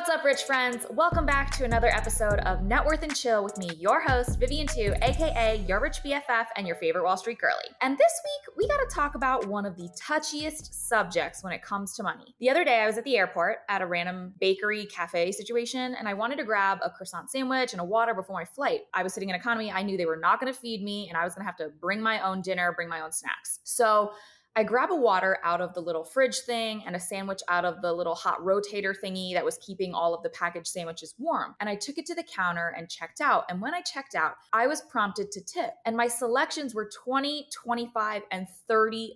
What's up, rich friends? Welcome back to another episode of Net Worth and Chill with me, your host, Vivian Tu, aka your rich BFF and your favorite Wall Street girly. And this week, we gotta talk about one of the touchiest subjects when it comes to money. The other day, I was at the airport at a random bakery cafe situation, and I wanted to grab a croissant sandwich and a water before my flight. I was sitting in economy, I knew they were not gonna feed me, and I was gonna have to bring my own dinner, bring my own snacks. So I grab a water out of the little fridge thing and a sandwich out of the little hot rotator thingy that was keeping all of the packaged sandwiches warm. And I took it to the counter and checked out. And when I checked out, I was prompted to tip. And my selections were 20, 25, and 30%.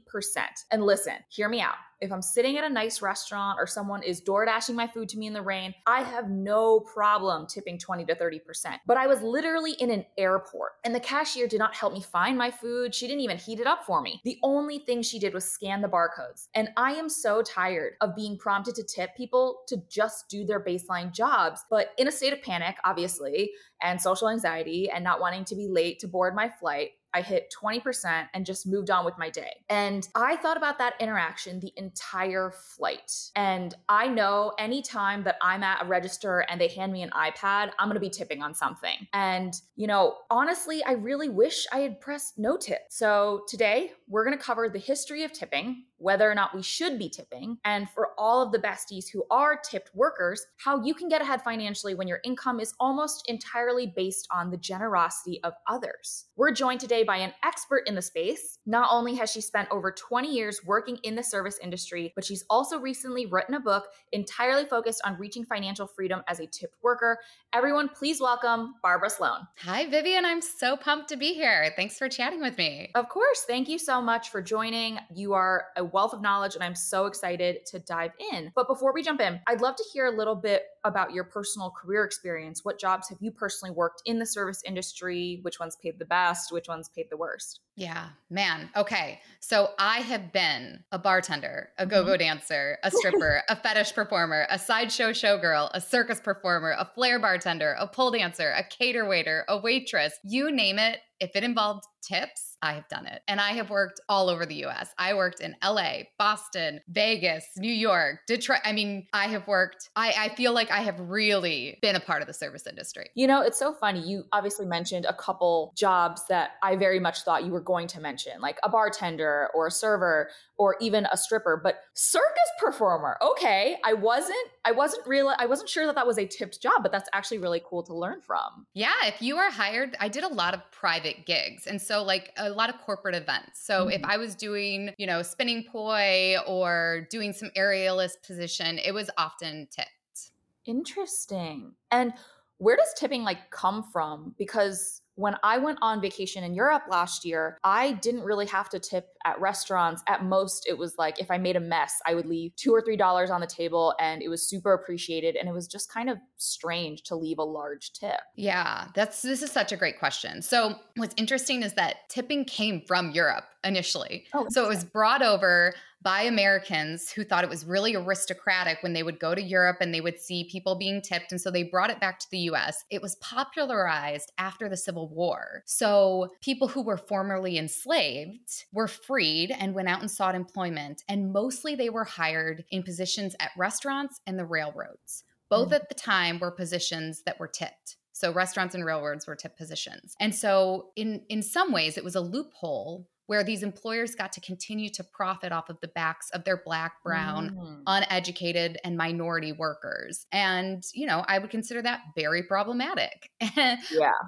And listen, hear me out. If I'm sitting at a nice restaurant or someone is door dashing my food to me in the rain, I have no problem tipping 20 to 30%. But I was literally in an airport and the cashier did not help me find my food. She didn't even heat it up for me. The only thing she did was scan the barcodes. And I am so tired of being prompted to tip people to just do their baseline jobs, but in a state of panic, obviously, and social anxiety and not wanting to be late to board my flight. I hit 20% and just moved on with my day. And I thought about that interaction the entire flight. And I know anytime that I'm at a register and they hand me an iPad, I'm gonna be tipping on something. And, you know, honestly, I really wish I had pressed no tip. So today, we're gonna cover the history of tipping, whether or not we should be tipping, and for all of the besties who are tipped workers, how you can get ahead financially when your income is almost entirely based on the generosity of others. We're joined today by an expert in the space. Not only has she spent over 20 years working in the service industry, but she's also recently written a book entirely focused on reaching financial freedom as a tipped worker. Everyone, please welcome Barbara Sloan. Hi, Vivian. I'm so pumped to be here. Thanks for chatting with me. Of course. Thank you so much for joining. You are a wealth of knowledge, and I'm so excited to dive in. But before we jump in, I'd love to hear a little bit about your personal career experience. What jobs have you personally worked in the service industry? Which ones paid the best? Which ones paid the worst? Yeah, man. Okay. So I have been a bartender, a go go mm-hmm. dancer, a stripper, a fetish performer, a sideshow showgirl, a circus performer, a flair bartender, a pole dancer, a cater waiter, a waitress you name it. If it involved tips, I have done it. And I have worked all over the US. I worked in LA, Boston, Vegas, New York, Detroit. I mean, I have worked, I, I feel like I have really been a part of the service industry. You know, it's so funny. You obviously mentioned a couple jobs that I very much thought you were going to mention, like a bartender or a server or even a stripper, but circus performer. Okay, I wasn't I wasn't real I wasn't sure that that was a tipped job, but that's actually really cool to learn from. Yeah, if you are hired, I did a lot of private gigs. And so like a lot of corporate events. So mm-hmm. if I was doing, you know, spinning poi or doing some aerialist position, it was often tipped. Interesting. And where does tipping like come from? Because when I went on vacation in Europe last year, I didn't really have to tip at restaurants. At most, it was like if I made a mess, I would leave two or three dollars on the table and it was super appreciated. And it was just kind of strange to leave a large tip. Yeah, that's this is such a great question. So, what's interesting is that tipping came from Europe initially. Oh, so, it was brought over by Americans who thought it was really aristocratic when they would go to Europe and they would see people being tipped. And so they brought it back to the US. It was popularized after the Civil War. So people who were formerly enslaved were freed and went out and sought employment. And mostly they were hired in positions at restaurants and the railroads. Both mm. at the time were positions that were tipped. So restaurants and railroads were tip positions. And so in in some ways it was a loophole where these employers got to continue to profit off of the backs of their black, brown, mm. uneducated, and minority workers. And, you know, I would consider that very problematic. yeah.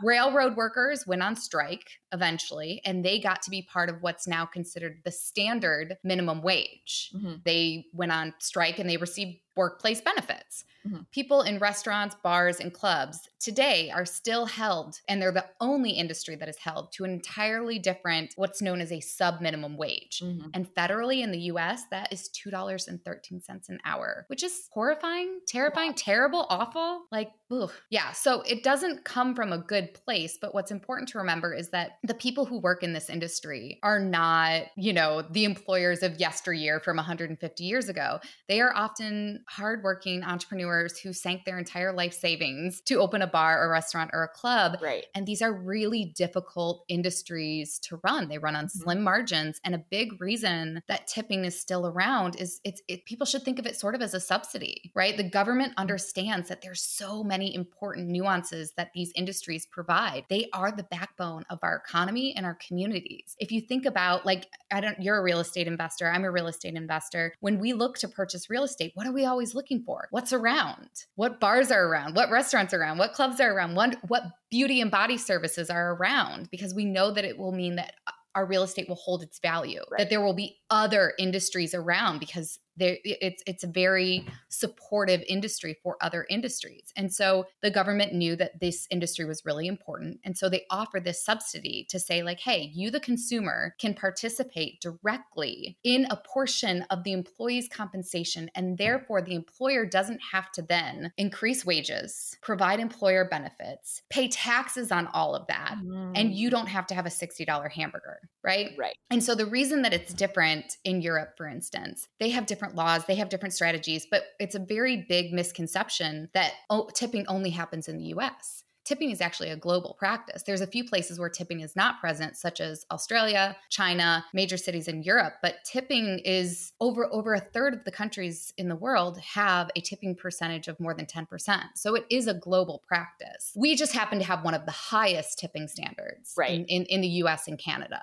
Railroad workers went on strike eventually, and they got to be part of what's now considered the standard minimum wage. Mm-hmm. They went on strike and they received workplace benefits. Mm-hmm. People in restaurants, bars, and clubs today are still held, and they're the only industry that is held to an entirely different, what's known as a sub minimum wage. Mm-hmm. And federally in the US, that is $2.13 an hour, which is horrifying, terrifying, terrible, awful. Like, ugh. yeah. So it doesn't come from a good place. But what's important to remember is that the people who work in this industry are not, you know, the employers of yesteryear from 150 years ago. They are often hardworking entrepreneurs who sank their entire life savings to open a bar or restaurant or a club. Right. And these are really difficult industries to run. They run on mm-hmm. slim margins. And a big reason that tipping is still around is it's it, people should think of it sort of as a subsidy, right? The government mm-hmm. understands that there's so many important nuances that these industries provide. They are the backbone of our economy and our communities. If you think about like I don't you're a real estate investor, I'm a real estate investor. When we look to purchase real estate, what are we always looking for? What's around? What bars are around? What restaurants are around? What clubs are around? What what beauty and body services are around because we know that it will mean that our real estate will hold its value, right. that there will be other industries around because there it's it's a very supportive industry for other industries. And so the government knew that this industry was really important. And so they offered this subsidy to say like hey you the consumer can participate directly in a portion of the employee's compensation and therefore the employer doesn't have to then increase wages provide employer benefits pay taxes on all of that mm. and you don't have to have a $60 hamburger right? Right. And so the reason that it's different in Europe for instance they have different different laws, they have different strategies, but it's a very big misconception that oh, tipping only happens in the US. Tipping is actually a global practice. There's a few places where tipping is not present, such as Australia, China, major cities in Europe, but tipping is over over a third of the countries in the world have a tipping percentage of more than 10%. So it is a global practice. We just happen to have one of the highest tipping standards right. in, in, in the US and Canada.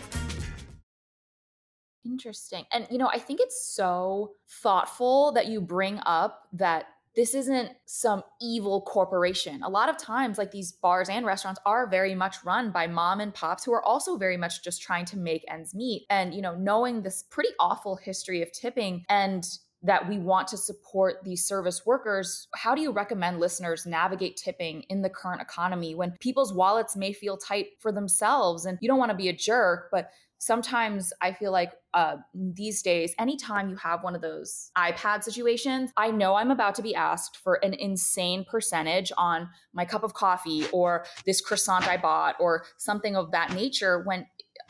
Interesting. And, you know, I think it's so thoughtful that you bring up that this isn't some evil corporation. A lot of times, like these bars and restaurants are very much run by mom and pops who are also very much just trying to make ends meet. And, you know, knowing this pretty awful history of tipping and that we want to support these service workers, how do you recommend listeners navigate tipping in the current economy when people's wallets may feel tight for themselves? And you don't want to be a jerk, but sometimes I feel like uh, these days, anytime you have one of those iPad situations, I know I'm about to be asked for an insane percentage on my cup of coffee or this croissant I bought or something of that nature when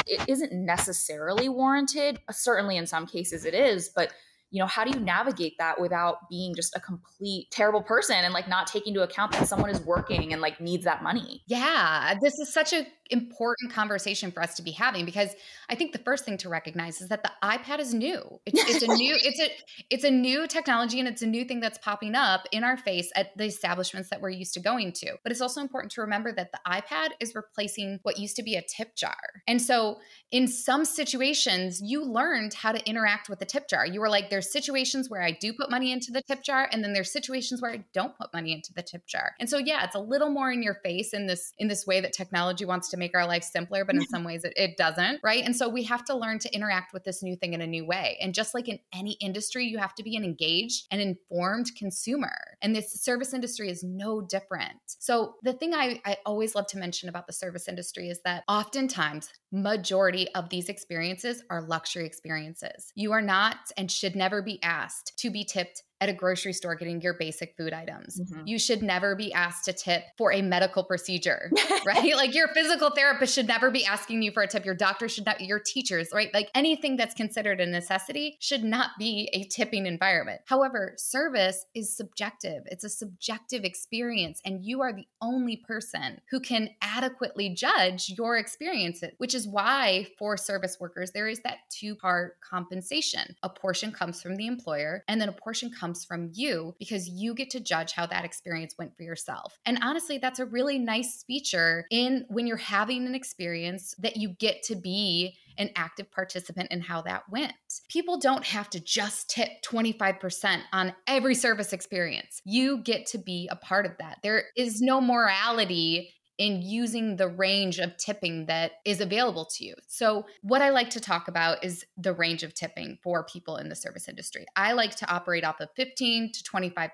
it isn't necessarily warranted. Certainly, in some cases, it is, but you know how do you navigate that without being just a complete terrible person and like not taking into account that someone is working and like needs that money? Yeah this is such a important conversation for us to be having because I think the first thing to recognize is that the iPad is new. It's, it's a new it's a it's a new technology and it's a new thing that's popping up in our face at the establishments that we're used to going to. But it's also important to remember that the iPad is replacing what used to be a tip jar. And so in some situations you learned how to interact with the tip jar. You were like there's situations where I do put money into the tip jar and then there's situations where I don't put money into the tip jar. And so yeah, it's a little more in your face in this in this way that technology wants to make our life simpler, but in some ways it, it doesn't, right? And so we have to learn to interact with this new thing in a new way. And just like in any industry, you have to be an engaged and informed consumer. And this service industry is no different. So the thing I, I always love to mention about the service industry is that oftentimes majority of these experiences are luxury experiences. You are not and should never be asked to be tipped at a grocery store getting your basic food items. Mm-hmm. You should never be asked to tip for a medical procedure, right? like your physical therapist should never be asking you for a tip. Your doctor should not, your teachers, right? Like anything that's considered a necessity should not be a tipping environment. However, service is subjective, it's a subjective experience, and you are the only person who can adequately judge your experiences, which is why for service workers, there is that two part compensation. A portion comes from the employer, and then a portion comes comes from you because you get to judge how that experience went for yourself. And honestly, that's a really nice feature in when you're having an experience that you get to be an active participant in how that went. People don't have to just tip 25% on every service experience. You get to be a part of that. There is no morality in using the range of tipping that is available to you. So, what I like to talk about is the range of tipping for people in the service industry. I like to operate off of 15 to 25%.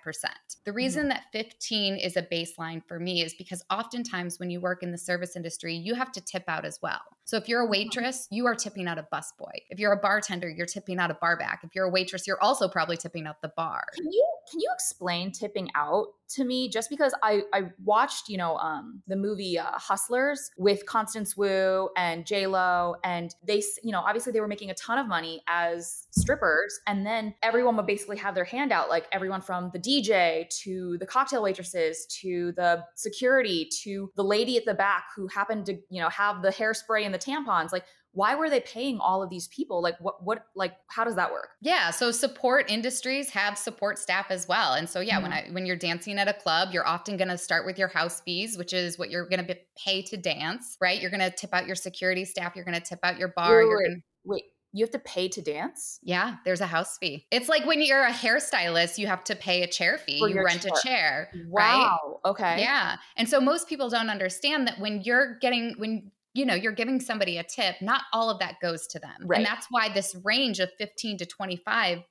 The reason mm-hmm. that 15 is a baseline for me is because oftentimes when you work in the service industry, you have to tip out as well. So, if you're a waitress, you are tipping out a busboy. If you're a bartender, you're tipping out a barback. If you're a waitress, you're also probably tipping out the bar. Can you can you explain tipping out to me just because I I watched, you know, um the movie uh, Hustlers with Constance Wu and J Lo and they you know, obviously they were making a ton of money as strippers and then everyone would basically have their hand out like everyone from the DJ to the cocktail waitresses to the security to the lady at the back who happened to, you know, have the hairspray and the tampons like why were they paying all of these people like what what like how does that work yeah so support industries have support staff as well and so yeah mm-hmm. when i when you're dancing at a club you're often going to start with your house fees which is what you're going to pay to dance right you're going to tip out your security staff you're going to tip out your bar wait, you're gonna- wait you have to pay to dance? Yeah, there's a house fee. It's like when you're a hairstylist, you have to pay a chair fee. For you rent chair. a chair. Wow. Right? Okay. Yeah. And so most people don't understand that when you're getting when you know you're giving somebody a tip not all of that goes to them right. and that's why this range of 15 to 25%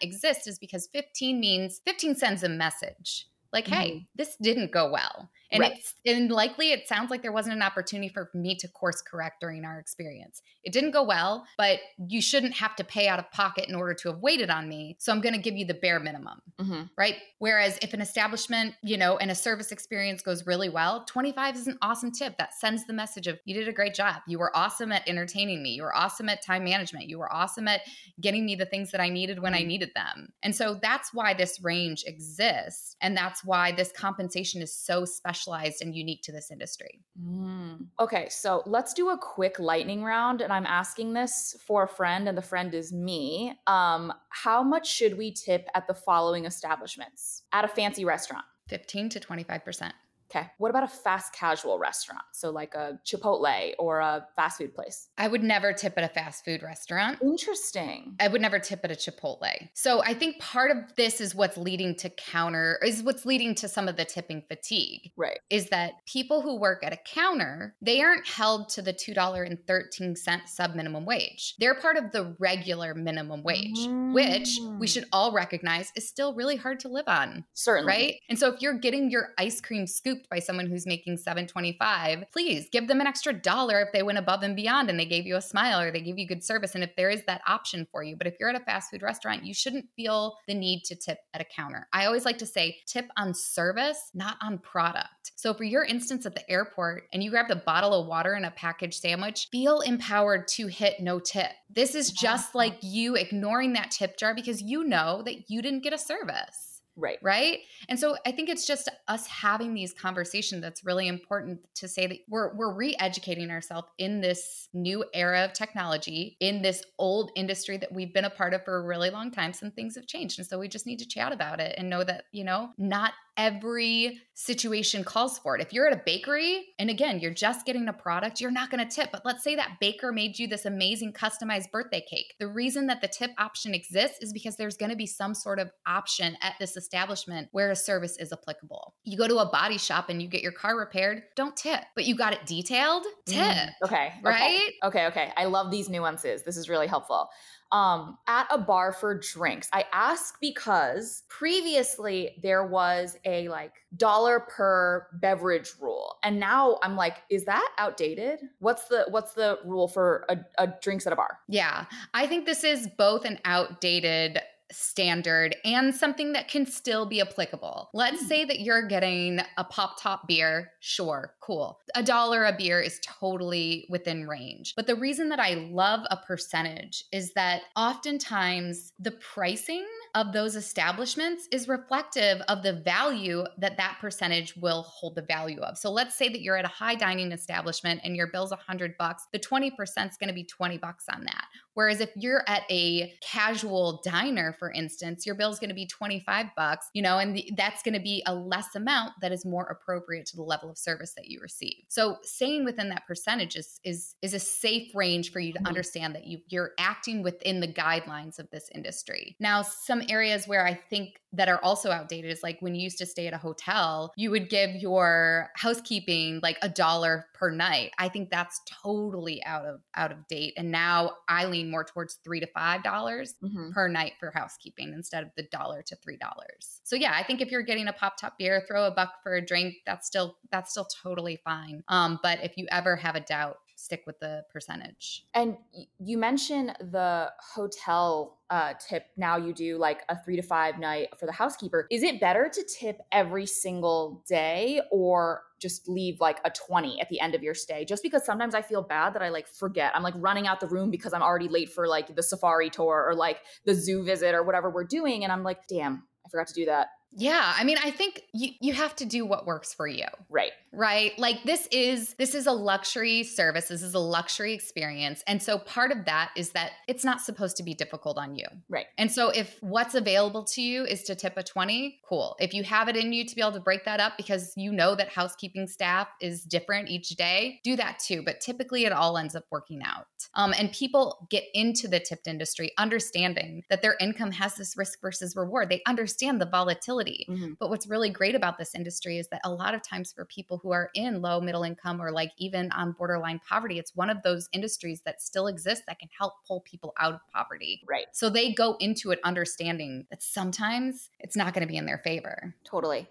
exists is because 15 means 15 sends a message like mm-hmm. hey this didn't go well and right. it's and likely it sounds like there wasn't an opportunity for me to course correct during our experience. It didn't go well but you shouldn't have to pay out of pocket in order to have waited on me. So i'm going to give you the bare minimum mm-hmm. right? Whereas if an establishment you know and a service experience goes really well 25 is an awesome tip that sends the message of you did a great job. You were awesome at entertaining me. You were awesome at time management. You were awesome at getting me the things that i needed when mm-hmm. i needed them. And so that's why this range exists and that's why this compensation is so special specialized and unique to this industry. Mm. Okay, so let's do a quick lightning round. And I'm asking this for a friend, and the friend is me. Um, how much should we tip at the following establishments at a fancy restaurant? 15 to 25%. Okay. What about a fast casual restaurant? So, like a Chipotle or a fast food place? I would never tip at a fast food restaurant. Interesting. I would never tip at a Chipotle. So, I think part of this is what's leading to counter, is what's leading to some of the tipping fatigue. Right. Is that people who work at a counter, they aren't held to the $2.13 sub minimum wage. They're part of the regular minimum wage, mm. which we should all recognize is still really hard to live on. Certainly. Right. And so, if you're getting your ice cream scoop by someone who's making 725 please give them an extra dollar if they went above and beyond and they gave you a smile or they gave you good service. And if there is that option for you but if you're at a fast food restaurant you shouldn't feel the need to tip at a counter. I always like to say tip on service not on product. So for your instance at the airport and you grabbed a bottle of water and a packaged sandwich feel empowered to hit no tip. This is just like you ignoring that tip jar because you know that you didn't get a service Right. Right. And so I think it's just us having these conversations that's really important to say that we're we're re-educating ourselves in this new era of technology, in this old industry that we've been a part of for a really long time. Some things have changed. And so we just need to chat about it and know that, you know, not every situation calls for it. If you're at a bakery and again, you're just getting a product, you're not going to tip. But let's say that baker made you this amazing customized birthday cake. The reason that the tip option exists is because there's going to be some sort of option at this establishment where a service is applicable. You go to a body shop and you get your car repaired, don't tip. But you got it detailed, tip. Mm, okay. Right? Okay, okay. I love these nuances. This is really helpful um, at a bar for drinks. I ask because previously there was a like dollar per beverage rule, and now I'm like, is that outdated? What's the what's the rule for a, a drinks at a bar? Yeah, I think this is both an outdated standard and something that can still be applicable. Let's hmm. say that you're getting a pop top beer. Sure, cool. A dollar a beer is totally within range. But the reason that I love a percentage is that oftentimes the pricing of those establishments is reflective of the value that that percentage will hold the value of. So let's say that you're at a high dining establishment and your bill's 100 bucks, the 20% is going to be 20 bucks on that. Whereas if you're at a casual diner, for instance, your bill is going to be 25 bucks, you know, and the, that's going to be a less amount that is more appropriate to the level of service that you receive. So staying within that percentage is is is a safe range for you to mm-hmm. understand that you you're acting within the guidelines of this industry. Now, some areas where I think that are also outdated is like when you used to stay at a hotel, you would give your housekeeping like a dollar per night. I think that's totally out of out of date. And now I lean more towards three to five dollars mm-hmm. per night for housekeeping instead of the dollar to three dollars. So yeah, I think if you're getting a pop top beer, throw a buck for a drink, that's still that's still totally fine. Um, but if you ever have a doubt, stick with the percentage. And you mentioned the hotel uh, tip. Now you do like a three to five night for the housekeeper. Is it better to tip every single day or just leave like a 20 at the end of your stay? Just because sometimes I feel bad that I like forget. I'm like running out the room because I'm already late for like the safari tour or like the zoo visit or whatever we're doing. And I'm like, damn, I forgot to do that. Yeah, I mean, I think you you have to do what works for you. Right. Right? Like this is this is a luxury service. This is a luxury experience. And so part of that is that it's not supposed to be difficult on you. Right. And so if what's available to you is to tip a 20, cool. If you have it in you to be able to break that up because you know that housekeeping staff is different each day, do that too, but typically it all ends up working out. Um, and people get into the tipped industry understanding that their income has this risk versus reward. They understand the volatility Mm-hmm. But what's really great about this industry is that a lot of times for people who are in low middle income or like even on borderline poverty, it's one of those industries that still exists that can help pull people out of poverty. Right. So they go into it understanding that sometimes it's not going to be in their favor. Totally.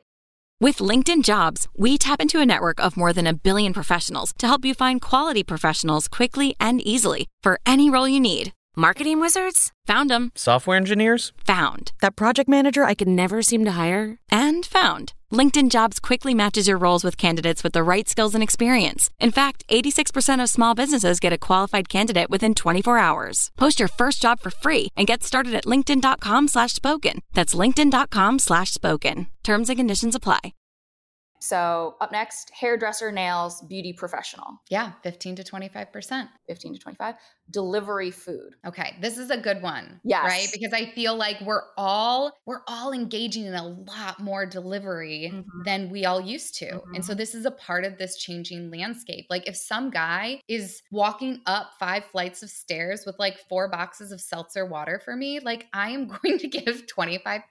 With LinkedIn Jobs, we tap into a network of more than a billion professionals to help you find quality professionals quickly and easily for any role you need. Marketing wizards? Found them. Software engineers? Found. That project manager I could never seem to hire? And found. LinkedIn Jobs quickly matches your roles with candidates with the right skills and experience. In fact, 86% of small businesses get a qualified candidate within 24 hours. Post your first job for free and get started at linkedin.com slash spoken. That's linkedin.com slash spoken. Terms and conditions apply. So up next, hairdresser, nails, beauty professional. Yeah, 15 to 25%. 15 to 25 delivery food. Okay, this is a good one. Yes. Right? Because I feel like we're all we're all engaging in a lot more delivery mm-hmm. than we all used to. Mm-hmm. And so mm-hmm. this is a part of this changing landscape. Like if some guy is walking up five flights of stairs with like four boxes of seltzer water for me, like I am going to give 25%.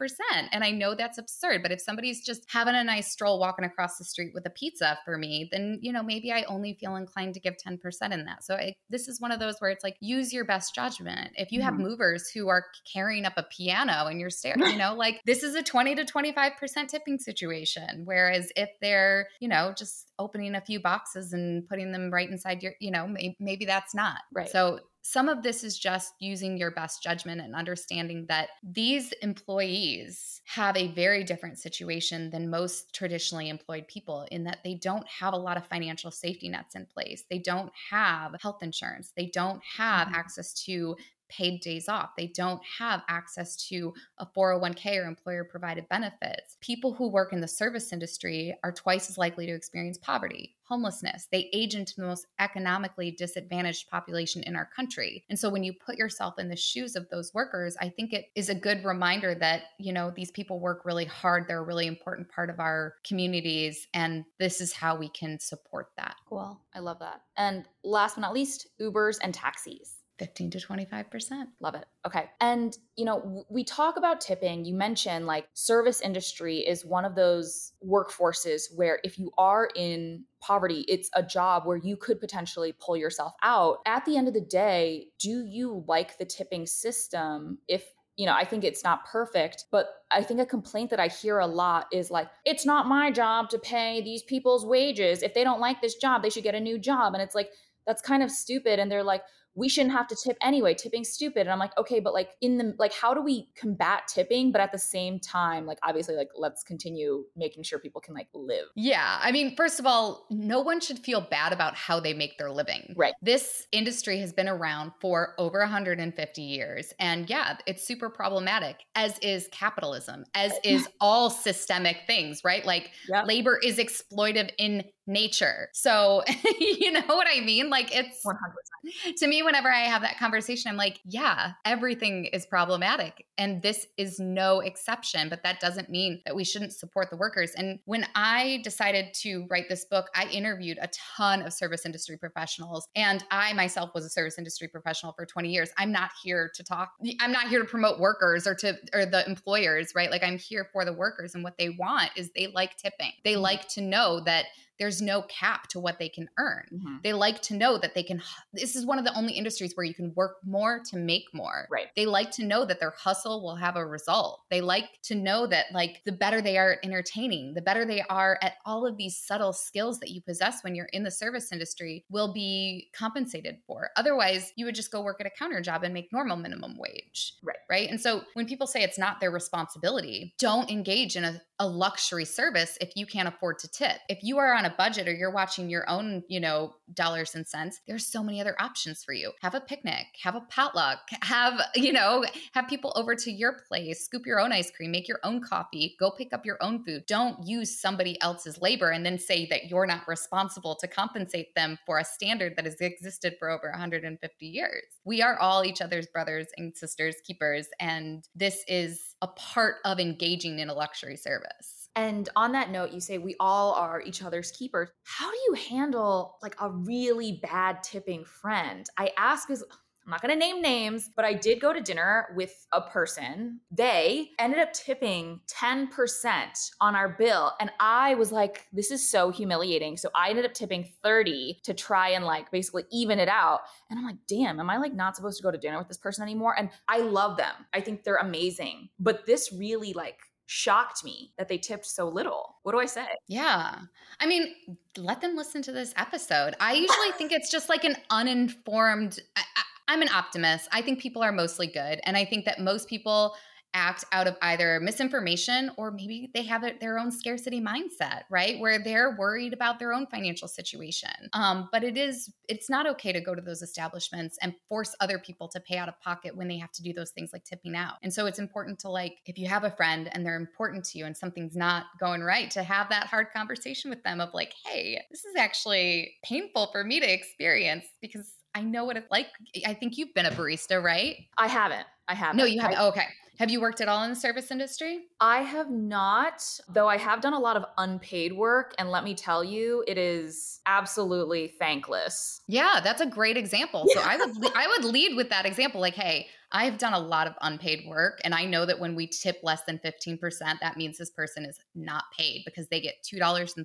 And I know that's absurd, but if somebody's just having a nice stroll walking across the street with a pizza for me, then you know, maybe I only feel inclined to give 10% in that. So I, this is one of those where it's like use your best judgment. If you have mm-hmm. movers who are carrying up a piano in your stair, you know, like this is a 20 to 25% tipping situation. Whereas if they're, you know, just opening a few boxes and putting them right inside your, you know, maybe, maybe that's not. Right. So some of this is just using your best judgment and understanding that these employees have a very different situation than most traditionally employed people in that they don't have a lot of financial safety nets in place. They don't have health insurance. They don't have mm-hmm. access to paid days off. They don't have access to a 401k or employer provided benefits. People who work in the service industry are twice as likely to experience poverty, homelessness. They age into the most economically disadvantaged population in our country. And so when you put yourself in the shoes of those workers, I think it is a good reminder that, you know, these people work really hard. They're a really important part of our communities. And this is how we can support that. Cool. I love that. And last but not least, Ubers and taxis. 15 to 25%. Love it. Okay. And, you know, we talk about tipping. You mentioned like service industry is one of those workforces where if you are in poverty, it's a job where you could potentially pull yourself out. At the end of the day, do you like the tipping system if you know, I think it's not perfect, but I think a complaint that I hear a lot is like, it's not my job to pay these people's wages. If they don't like this job, they should get a new job. And it's like, that's kind of stupid. And they're like, we shouldn't have to tip anyway tipping's stupid and i'm like okay but like in the like how do we combat tipping but at the same time like obviously like let's continue making sure people can like live yeah i mean first of all no one should feel bad about how they make their living right this industry has been around for over 150 years and yeah it's super problematic as is capitalism as is all systemic things right like yep. labor is exploitive in nature. So, you know what I mean? Like it's 100%. To me whenever I have that conversation I'm like, yeah, everything is problematic and this is no exception, but that doesn't mean that we shouldn't support the workers. And when I decided to write this book, I interviewed a ton of service industry professionals and I myself was a service industry professional for 20 years. I'm not here to talk I'm not here to promote workers or to or the employers, right? Like I'm here for the workers and what they want is they like tipping. They mm-hmm. like to know that there's no cap to what they can earn. Mm-hmm. They like to know that they can, this is one of the only industries where you can work more to make more. Right. They like to know that their hustle will have a result. They like to know that, like, the better they are at entertaining, the better they are at all of these subtle skills that you possess when you're in the service industry will be compensated for. Otherwise, you would just go work at a counter job and make normal minimum wage. Right. Right. And so when people say it's not their responsibility, don't engage in a, a luxury service if you can't afford to tip. If you are on a budget or you're watching your own, you know, dollars and cents, there's so many other options for you. Have a picnic, have a potluck, have, you know, have people over to your place, scoop your own ice cream, make your own coffee, go pick up your own food. Don't use somebody else's labor and then say that you're not responsible to compensate them for a standard that has existed for over 150 years. We are all each other's brothers and sisters keepers and this is a part of engaging in a luxury service. And on that note, you say we all are each other's keepers. How do you handle like a really bad tipping friend? I ask because I'm not going to name names, but I did go to dinner with a person. They ended up tipping 10% on our bill. And I was like, this is so humiliating. So I ended up tipping 30 to try and like basically even it out. And I'm like, damn, am I like not supposed to go to dinner with this person anymore? And I love them. I think they're amazing. But this really like shocked me that they tipped so little. What do I say? Yeah. I mean, let them listen to this episode. I usually think it's just like an uninformed. I, I, I'm an optimist. I think people are mostly good. And I think that most people act out of either misinformation or maybe they have their own scarcity mindset right where they're worried about their own financial situation um, but it is it's not okay to go to those establishments and force other people to pay out of pocket when they have to do those things like tipping out and so it's important to like if you have a friend and they're important to you and something's not going right to have that hard conversation with them of like hey this is actually painful for me to experience because I know what it's like. I think you've been a barista, right? I haven't. I haven't. No, you haven't. I, oh, okay. Have you worked at all in the service industry? I have not, though I have done a lot of unpaid work. And let me tell you, it is absolutely thankless. Yeah, that's a great example. So I would I would lead with that example. Like, hey, I've done a lot of unpaid work. And I know that when we tip less than 15%, that means this person is not paid because they get $2.13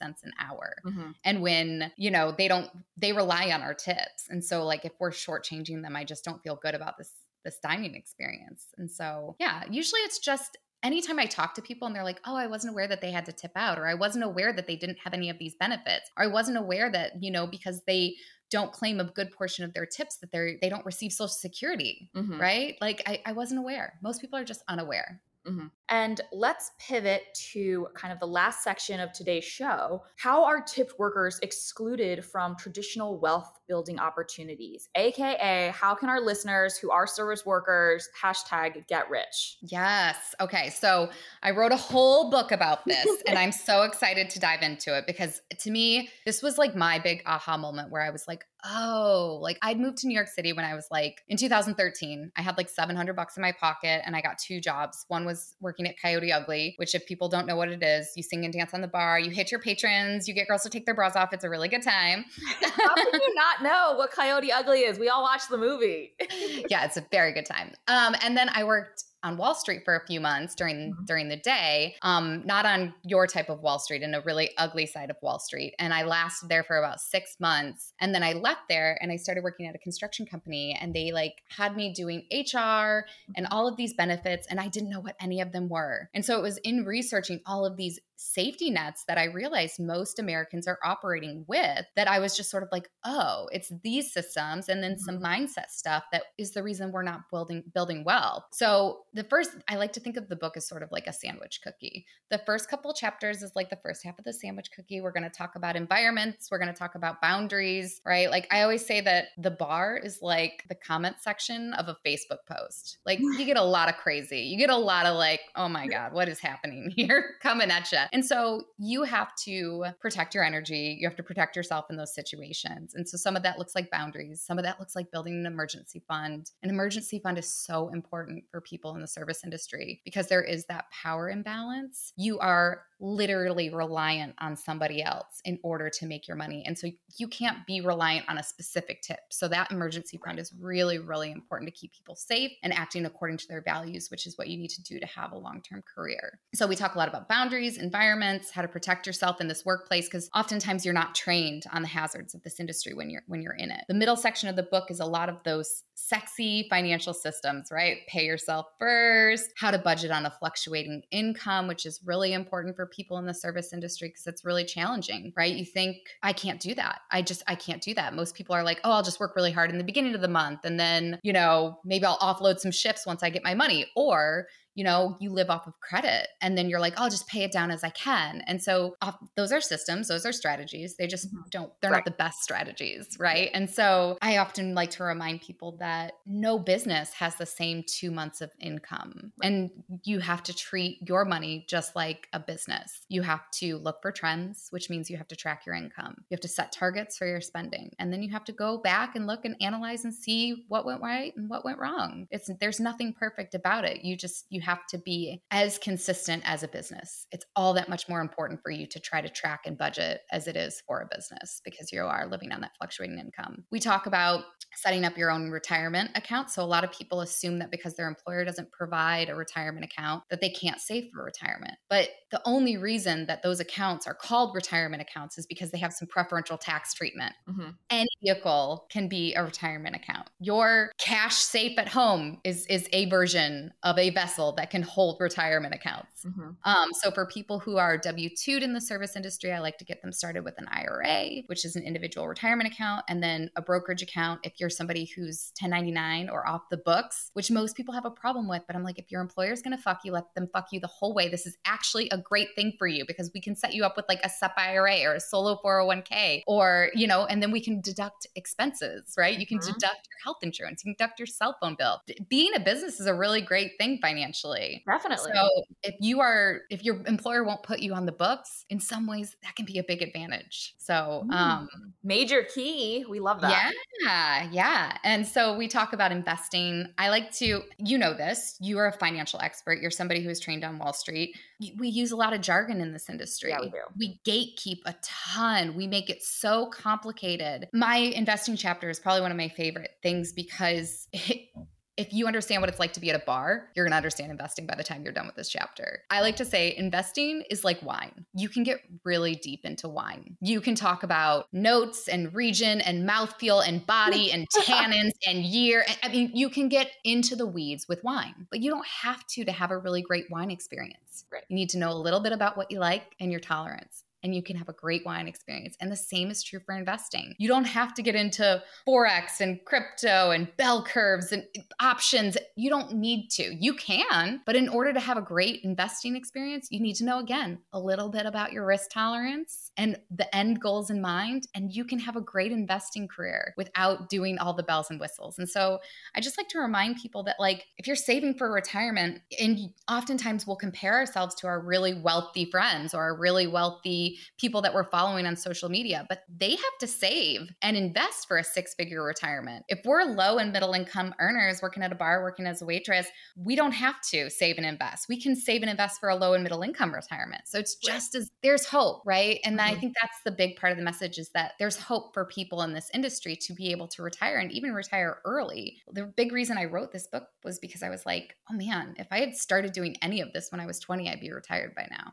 an hour. Mm-hmm. And when, you know, they don't, they rely on our tips. And so, like, if we're shortchanging them, I just don't feel good about this this dining experience. And so, yeah, usually it's just anytime I talk to people and they're like, oh, I wasn't aware that they had to tip out, or I wasn't aware that they didn't have any of these benefits, or I wasn't aware that, you know, because they don't claim a good portion of their tips that they're they don't receive social security mm-hmm. right? Like I, I wasn't aware. Most people are just unaware Mm-hmm. And let's pivot to kind of the last section of today's show. How are tipped workers excluded from traditional wealth building opportunities? AKA, how can our listeners who are service workers hashtag get rich? Yes. Okay. So I wrote a whole book about this and I'm so excited to dive into it because to me, this was like my big aha moment where I was like, oh, like I'd moved to New York City when I was like in 2013. I had like 700 bucks in my pocket and I got two jobs. One was working at Coyote Ugly, which if people don't know what it is, you sing and dance on the bar, you hit your patrons, you get girls to take their bras off. It's a really good time. How can you not know what Coyote Ugly is? We all watched the movie. yeah, it's a very good time. Um, and then I worked on Wall Street for a few months during mm-hmm. during the day, um, not on your type of Wall Street, in a really ugly side of Wall Street. And I lasted there for about six months, and then I left there and I started working at a construction company, and they like had me doing HR and mm-hmm. all of these benefits, and I didn't know what any of them were. And so it was in researching all of these safety nets that I realized most Americans are operating with that I was just sort of like, oh, it's these systems and then some mm-hmm. mindset stuff that is the reason we're not building building well. So the first I like to think of the book as sort of like a sandwich cookie. The first couple chapters is like the first half of the sandwich cookie. We're going to talk about environments, we're going to talk about boundaries, right? Like I always say that the bar is like the comment section of a Facebook post. Like you get a lot of crazy. You get a lot of like, oh my god, what is happening here coming at you. And so you have to protect your energy. You have to protect yourself in those situations. And so some of that looks like boundaries. Some of that looks like building an emergency fund. An emergency fund is so important for people in the service industry because there is that power imbalance. You are literally reliant on somebody else in order to make your money. And so you can't be reliant on a specific tip. So that emergency fund is really, really important to keep people safe and acting according to their values, which is what you need to do to have a long term career. So we talk a lot about boundaries, environments, how to protect yourself in this workplace, because oftentimes you're not trained on the hazards of this industry when you're when you're in it. The middle section of the book is a lot of those sexy financial systems, right? Pay yourself first, how to budget on a fluctuating income, which is really important for people in the service industry because it's really challenging, right? You think, I can't do that. I just, I can't do that. Most people are like, oh, I'll just work really hard in the beginning of the month. And then, you know, maybe I'll offload some shifts once I get my money. Or, you know, you live off of credit and then you're like, I'll just pay it down as I can. And so off, those are systems, those are strategies. They just mm-hmm. don't, they're right. not the best strategies. Right. And so I often like to remind people that no business has the same two months of income. Right. And you have to treat your money just like a business. You have to look for trends, which means you have to track your income. You have to set targets for your spending. And then you have to go back and look and analyze and see what went right and what went wrong. It's, there's nothing perfect about it. You just, you have to be as consistent as a business. It's all that much more important for you to try to track and budget as it is for a business because you are living on that fluctuating income. We talk about setting up your own retirement account. So a lot of people assume that because their employer doesn't provide a retirement account that they can't save for retirement. But the only reason that those accounts are called retirement accounts is because they have some preferential tax treatment. Mm-hmm. Any vehicle can be a retirement account. Your cash safe at home is is a version of a vessel that can hold retirement accounts. Mm-hmm. Um, so for people who are W 2'd in the service industry, I like to get them started with an IRA, which is an individual retirement account, and then a brokerage account if you're somebody who's 1099 or off the books, which most people have a problem with. But I'm like, if your employer's going to fuck you, let them fuck you the whole way. This is actually a great thing for you because we can set you up with like a SEP IRA or a solo 401k or, you know, and then we can deduct expenses, right? You can mm-hmm. deduct your health insurance, you can deduct your cell phone bill. Being a business is a really great thing financially. Definitely. So if you are, if your employer won't put you on the books, in some ways that can be a big advantage. So, um, major key. We love that. Yeah. Yeah. And so we talk about investing. I like to, you know, this, you are a financial expert. You're somebody who is trained on Wall Street. We use a lot of jargon in this industry. Yeah, we do. We gatekeep a ton. We make it so complicated. My investing chapter is probably one of my favorite things because it, if you understand what it's like to be at a bar, you're going to understand investing by the time you're done with this chapter. I like to say investing is like wine. You can get really deep into wine. You can talk about notes and region and mouthfeel and body and tannins and year. I mean, you can get into the weeds with wine, but you don't have to to have a really great wine experience. Right. You need to know a little bit about what you like and your tolerance and you can have a great wine experience. And the same is true for investing. You don't have to get into Forex and crypto and bell curves and options. You don't need to. You can, but in order to have a great investing experience, you need to know again a little bit about your risk tolerance and the end goals in mind. And you can have a great investing career without doing all the bells and whistles. And so I just like to remind people that, like, if you're saving for retirement, and oftentimes we'll compare ourselves to our really wealthy friends or our really wealthy people that we're following on social media, but they have to save and invest for a six figure retirement. If we're low and middle income earners working at a bar, working as a waitress, we don't have to save and invest. We can save and invest for a low and middle income retirement. So it's just as there's hope, right? And mm-hmm. I think that's the big part of the message is that there's hope for people in this industry to be able to retire and even retire early. The big reason I wrote this book was because I was like, oh man, if I had started doing any of this when I was 20, I'd be retired by now.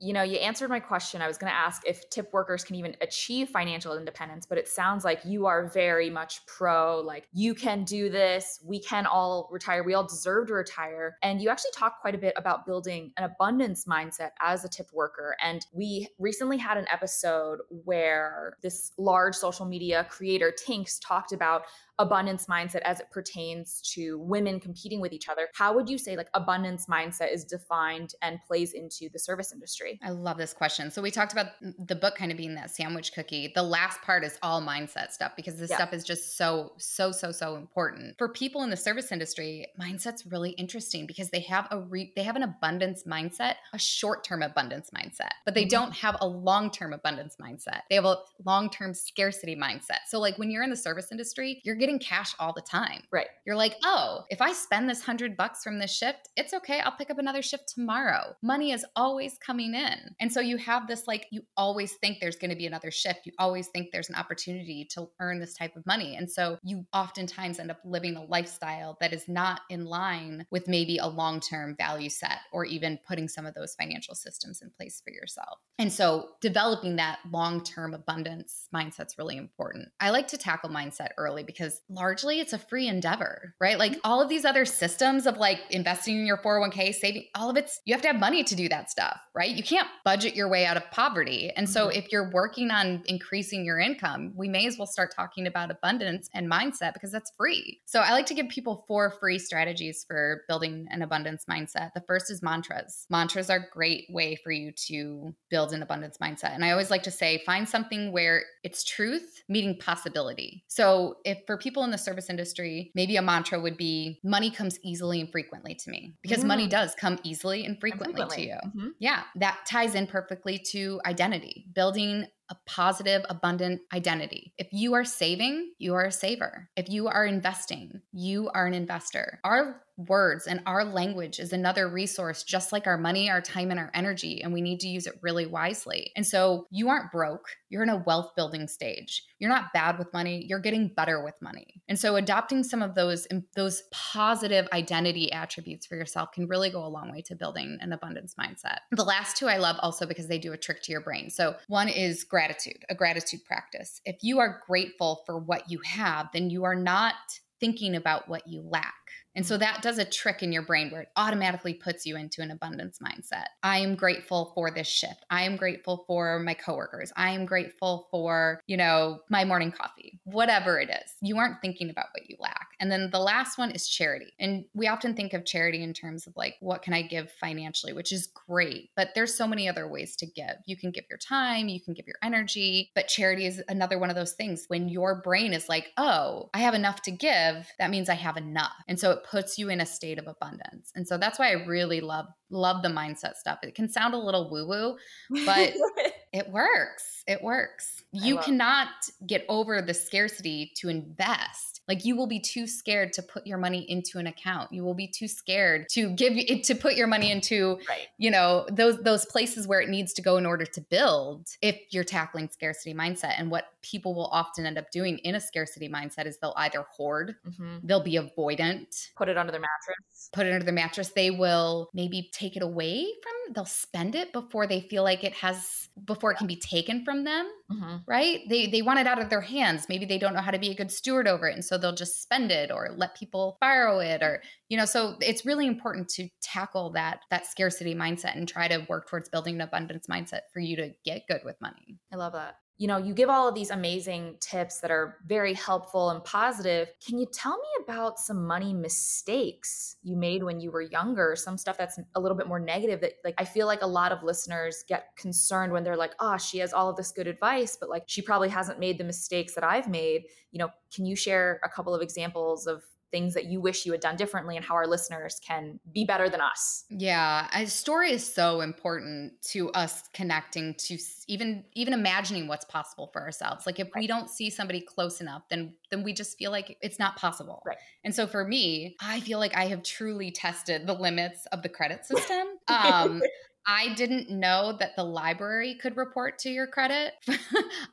you know, you answered my question. I was going to ask if tip workers can even achieve financial independence, but it sounds like you are very much pro, like, you can do this. We can all retire. We all deserve to retire. And you actually talk quite a bit about building an abundance mindset as a tip worker. And we recently had an episode where this large social media creator, Tinx, talked about abundance mindset as it pertains to women competing with each other. How would you say like abundance mindset is defined and plays into the service industry? I love this question. So we talked about the book kind of being that sandwich cookie. The last part is all mindset stuff because this yeah. stuff is just so so so so important. For people in the service industry mindset's really interesting because they have a re- they have an abundance mindset a short-term abundance mindset but they mm-hmm. don't have a long-term abundance mindset. They have a long-term scarcity mindset. So like when you're in the service industry you're getting getting cash all the time. Right. You're like, oh, if I spend this hundred bucks from this shift, it's okay. I'll pick up another shift tomorrow. Money is always coming in. And so you have this like, you always think there's going to be another shift. You always think there's an opportunity to earn this type of money. And so you oftentimes end up living a lifestyle that is not in line with maybe a long term value set or even putting some of those financial systems in place for yourself. And so developing that long term abundance mindset is really important. I like to tackle mindset early because largely it's a free endeavor, right? Like mm-hmm. all of these other systems of like investing in your 401k, saving, all of it's, you have to have money to do that stuff, right? You can't budget your way out of poverty. And so mm-hmm. if you're working on increasing your income, we may as well start talking about abundance and mindset because that's free. So I like to give people four free strategies for building an abundance mindset. The first is mantras. Mantras are a great way for you to build an abundance mindset. And I always like to say, find something where it's truth meeting possibility. So if for people people in the service industry, maybe a mantra would be money comes easily and frequently to me because mm. money does come easily and frequently, and frequently. to you. Mm-hmm. Yeah, that ties in perfectly to identity, building a positive, abundant identity. If you are saving, you are a saver. If you are investing, you are an investor. Our words and our language is another resource, just like our money, our time, and our energy. And we need to use it really wisely. And so you aren't broke. You're in a wealth building stage. You're not bad with money. You're getting better with money. And so adopting some of those um, those positive identity attributes for yourself can really go a long way to building an abundance mindset. The last two I love also because they do a trick to your brain. So one is gratitude, a gratitude practice. If you are grateful for what you have, then you are not thinking about what you lack. And so that does a trick in your brain where it automatically puts you into an abundance mindset. I am grateful for this shift. I am grateful for my coworkers. I am grateful for, you know, my morning coffee, whatever it is. You aren't thinking about what you lack. And then the last one is charity. And we often think of charity in terms of like, what can I give financially, which is great. But there's so many other ways to give. You can give your time, you can give your energy. But charity is another one of those things when your brain is like, oh, I have enough to give, that means I have enough. And so it puts you in a state of abundance. And so that's why I really love love the mindset stuff. It can sound a little woo woo, but it works. It works. You cannot get over the scarcity to invest like you will be too scared to put your money into an account. You will be too scared to give it to put your money into, right. you know, those those places where it needs to go in order to build. If you're tackling scarcity mindset, and what people will often end up doing in a scarcity mindset is they'll either hoard, mm-hmm. they'll be avoidant, put it under their mattress, put it under their mattress. They will maybe take it away from. They'll spend it before they feel like it has before it can be taken from them. Mm-hmm. Right? They they want it out of their hands. Maybe they don't know how to be a good steward over it, and so they'll just spend it or let people borrow it or you know so it's really important to tackle that that scarcity mindset and try to work towards building an abundance mindset for you to get good with money. I love that you know, you give all of these amazing tips that are very helpful and positive. Can you tell me about some money mistakes you made when you were younger? Some stuff that's a little bit more negative that like I feel like a lot of listeners get concerned when they're like, "Oh, she has all of this good advice, but like she probably hasn't made the mistakes that I've made." You know, can you share a couple of examples of things that you wish you had done differently and how our listeners can be better than us. Yeah a story is so important to us connecting to even even imagining what's possible for ourselves. Like if right. we don't see somebody close enough then then we just feel like it's not possible. Right. And so for me i feel like i have truly tested the limits of the credit system. Um I didn't know that the library could report to your credit.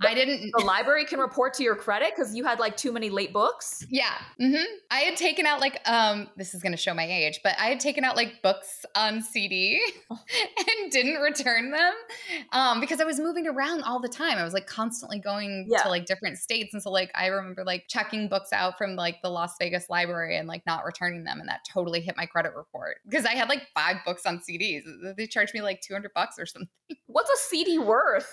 I didn't. The library can report to your credit because you had like too many late books. Yeah. Mm-hmm. I had taken out like um. This is going to show my age, but I had taken out like books on CD and didn't return them um because I was moving around all the time. I was like constantly going yeah. to like different states, and so like I remember like checking books out from like the Las Vegas library and like not returning them, and that totally hit my credit report because I had like five books on CDs. They charged me like 200 bucks or something. What's a CD worth?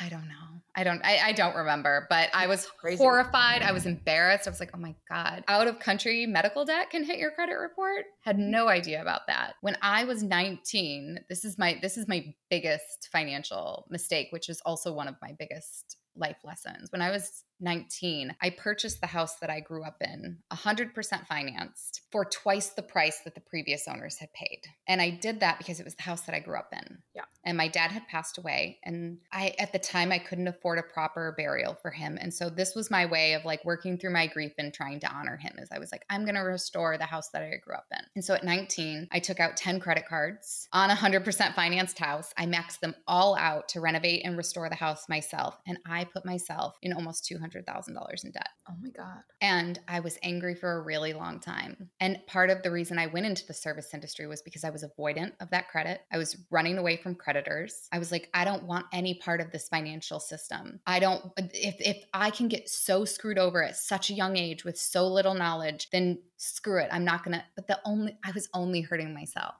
I don't know. I don't I, I don't remember, but I was Crazy. horrified. I was embarrassed. I was like, oh my God. Out of country medical debt can hit your credit report. Had no idea about that. When I was 19, this is my this is my biggest financial mistake, which is also one of my biggest life lessons. When I was 19, I purchased the house that I grew up in, 100% financed, for twice the price that the previous owners had paid. And I did that because it was the house that I grew up in. Yeah. And my dad had passed away. And I, at the time, I couldn't afford a proper burial for him. And so this was my way of like working through my grief and trying to honor him. As I was like, I'm going to restore the house that I grew up in. And so at 19, I took out 10 credit cards on a 100% financed house. I maxed them all out to renovate and restore the house myself. And I put myself in almost 200 $100,000 in debt. Oh my God. And I was angry for a really long time. And part of the reason I went into the service industry was because I was avoidant of that credit. I was running away from creditors. I was like, I don't want any part of this financial system. I don't, if, if I can get so screwed over at such a young age with so little knowledge, then screw it. I'm not going to, but the only, I was only hurting myself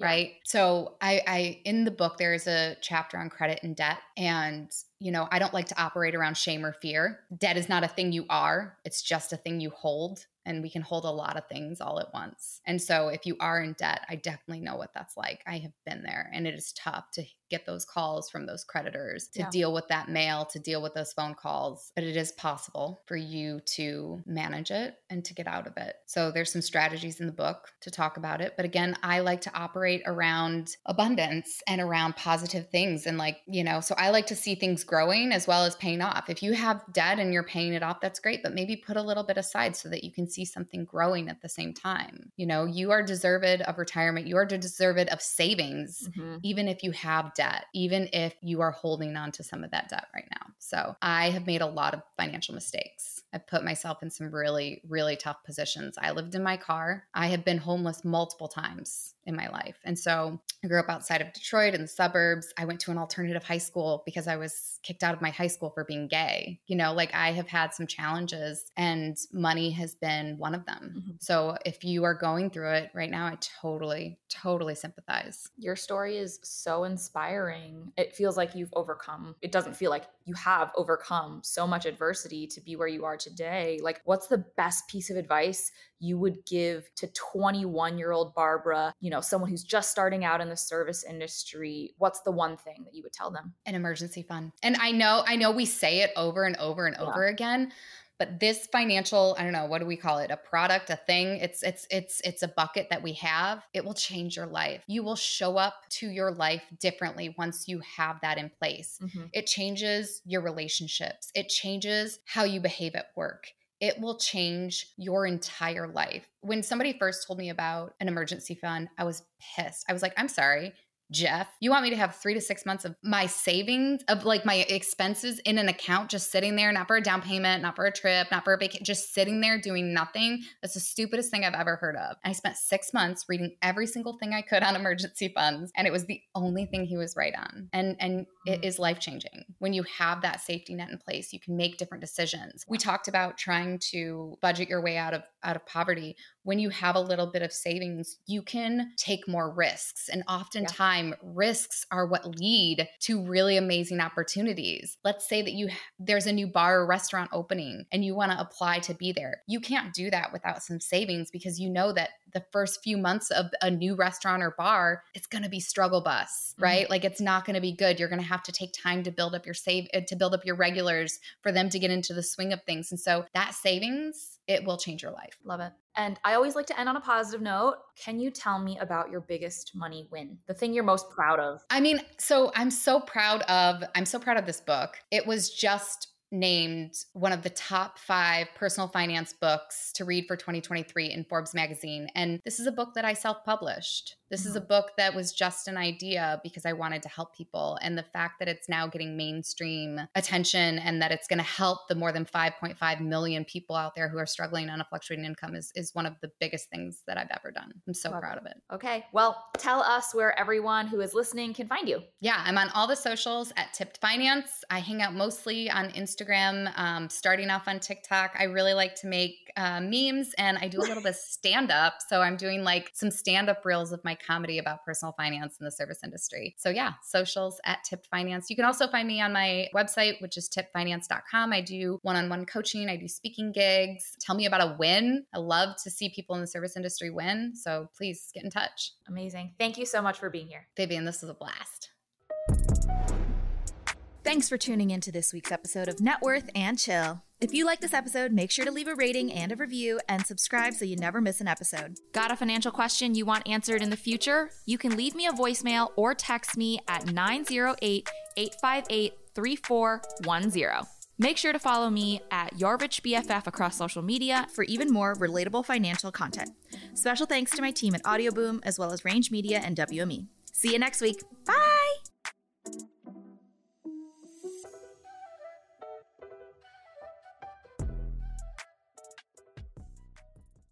yeah. right so I, I in the book there is a chapter on credit and debt and you know i don't like to operate around shame or fear debt is not a thing you are it's just a thing you hold and we can hold a lot of things all at once. And so if you are in debt, I definitely know what that's like. I have been there and it is tough to get those calls from those creditors, to yeah. deal with that mail, to deal with those phone calls, but it is possible for you to manage it and to get out of it. So there's some strategies in the book to talk about it, but again, I like to operate around abundance and around positive things and like, you know, so I like to see things growing as well as paying off. If you have debt and you're paying it off, that's great, but maybe put a little bit aside so that you can see something growing at the same time. You know, you are deserved of retirement, you are deserved of savings, mm-hmm. even if you have debt, even if you are holding on to some of that debt right now. So I have made a lot of financial mistakes. I've put myself in some really, really tough positions. I lived in my car. I have been homeless multiple times in my life. And so I grew up outside of Detroit in the suburbs. I went to an alternative high school because I was kicked out of my high school for being gay. You know, like I have had some challenges and money has been one of them. Mm-hmm. So if you are going through it right now, I totally, totally sympathize. Your story is so inspiring. It feels like you've overcome, it doesn't feel like you have overcome so much adversity to be where you are today. Like, what's the best piece of advice you would give to 21 year old Barbara, you know, someone who's just starting out in the service industry? What's the one thing that you would tell them? An emergency fund. And I know, I know we say it over and over and yeah. over again, but this financial i don't know what do we call it a product a thing it's it's it's it's a bucket that we have it will change your life you will show up to your life differently once you have that in place mm-hmm. it changes your relationships it changes how you behave at work it will change your entire life. When somebody first told me about an emergency fund, I was pissed. I was like, I'm sorry. Jeff, you want me to have three to six months of my savings, of like my expenses in an account, just sitting there, not for a down payment, not for a trip, not for a vacation, just sitting there doing nothing? That's the stupidest thing I've ever heard of. I spent six months reading every single thing I could on emergency funds, and it was the only thing he was right on. And and it mm. life changing when you have that safety net in place. You can make different decisions. We talked about trying to budget your way out of out of poverty when you have a little bit of savings, you can take more risks. And oftentimes, yeah. risks are what lead to really amazing opportunities. Let's say that you there's a new bar or restaurant opening and you want to apply to be there. You can't do that without some savings because you know that the first few months of a new restaurant or bar, it's going to be struggle bus, mm-hmm. right? Mm-hmm. Like it's not going to be good. You're going to have to take time to build up your save uh, to build up your regulars for them to get into the swing of things. And so that savings, it will change your life. Love it. And I always like to end on a positive note. Can you tell me about your biggest money win? The thing you're most proud of? I mean, so I'm so proud of I'm so proud of this book. It was just named one of the top five personal finance books to read for 2023 in Forbes magazine. And this is a book that I self published. This is a mm-hmm. book that was just an idea because I wanted to help people. And the fact that it's now getting mainstream attention and that it's going to help the more than 5.5 million people out there who are struggling on a fluctuating income is, is one of the biggest things that I've ever done. I'm so Love proud it. of it. Okay. Well, tell us where everyone who is listening can find you. Yeah, I'm on all the socials at Tipped Finance. I hang out mostly on Instagram, um, starting off on TikTok. I really like to make uh, memes and I do a little bit of stand up. So I'm doing like some stand up reels of my comedy about personal finance in the service industry. So yeah, socials at Tipped Finance. You can also find me on my website, which is tippedfinance.com. I do one on one coaching, I do speaking gigs. Tell me about a win. I love to see people in the service industry win. So please get in touch. Amazing. Thank you so much for being here. Vivian, this was a blast. Thanks for tuning in to this week's episode of Net Worth and Chill. If you like this episode, make sure to leave a rating and a review and subscribe so you never miss an episode. Got a financial question you want answered in the future? You can leave me a voicemail or text me at 908 858 3410. Make sure to follow me at Your Rich BFF across social media for even more relatable financial content. Special thanks to my team at Audioboom, as well as Range Media and WME. See you next week. Bye!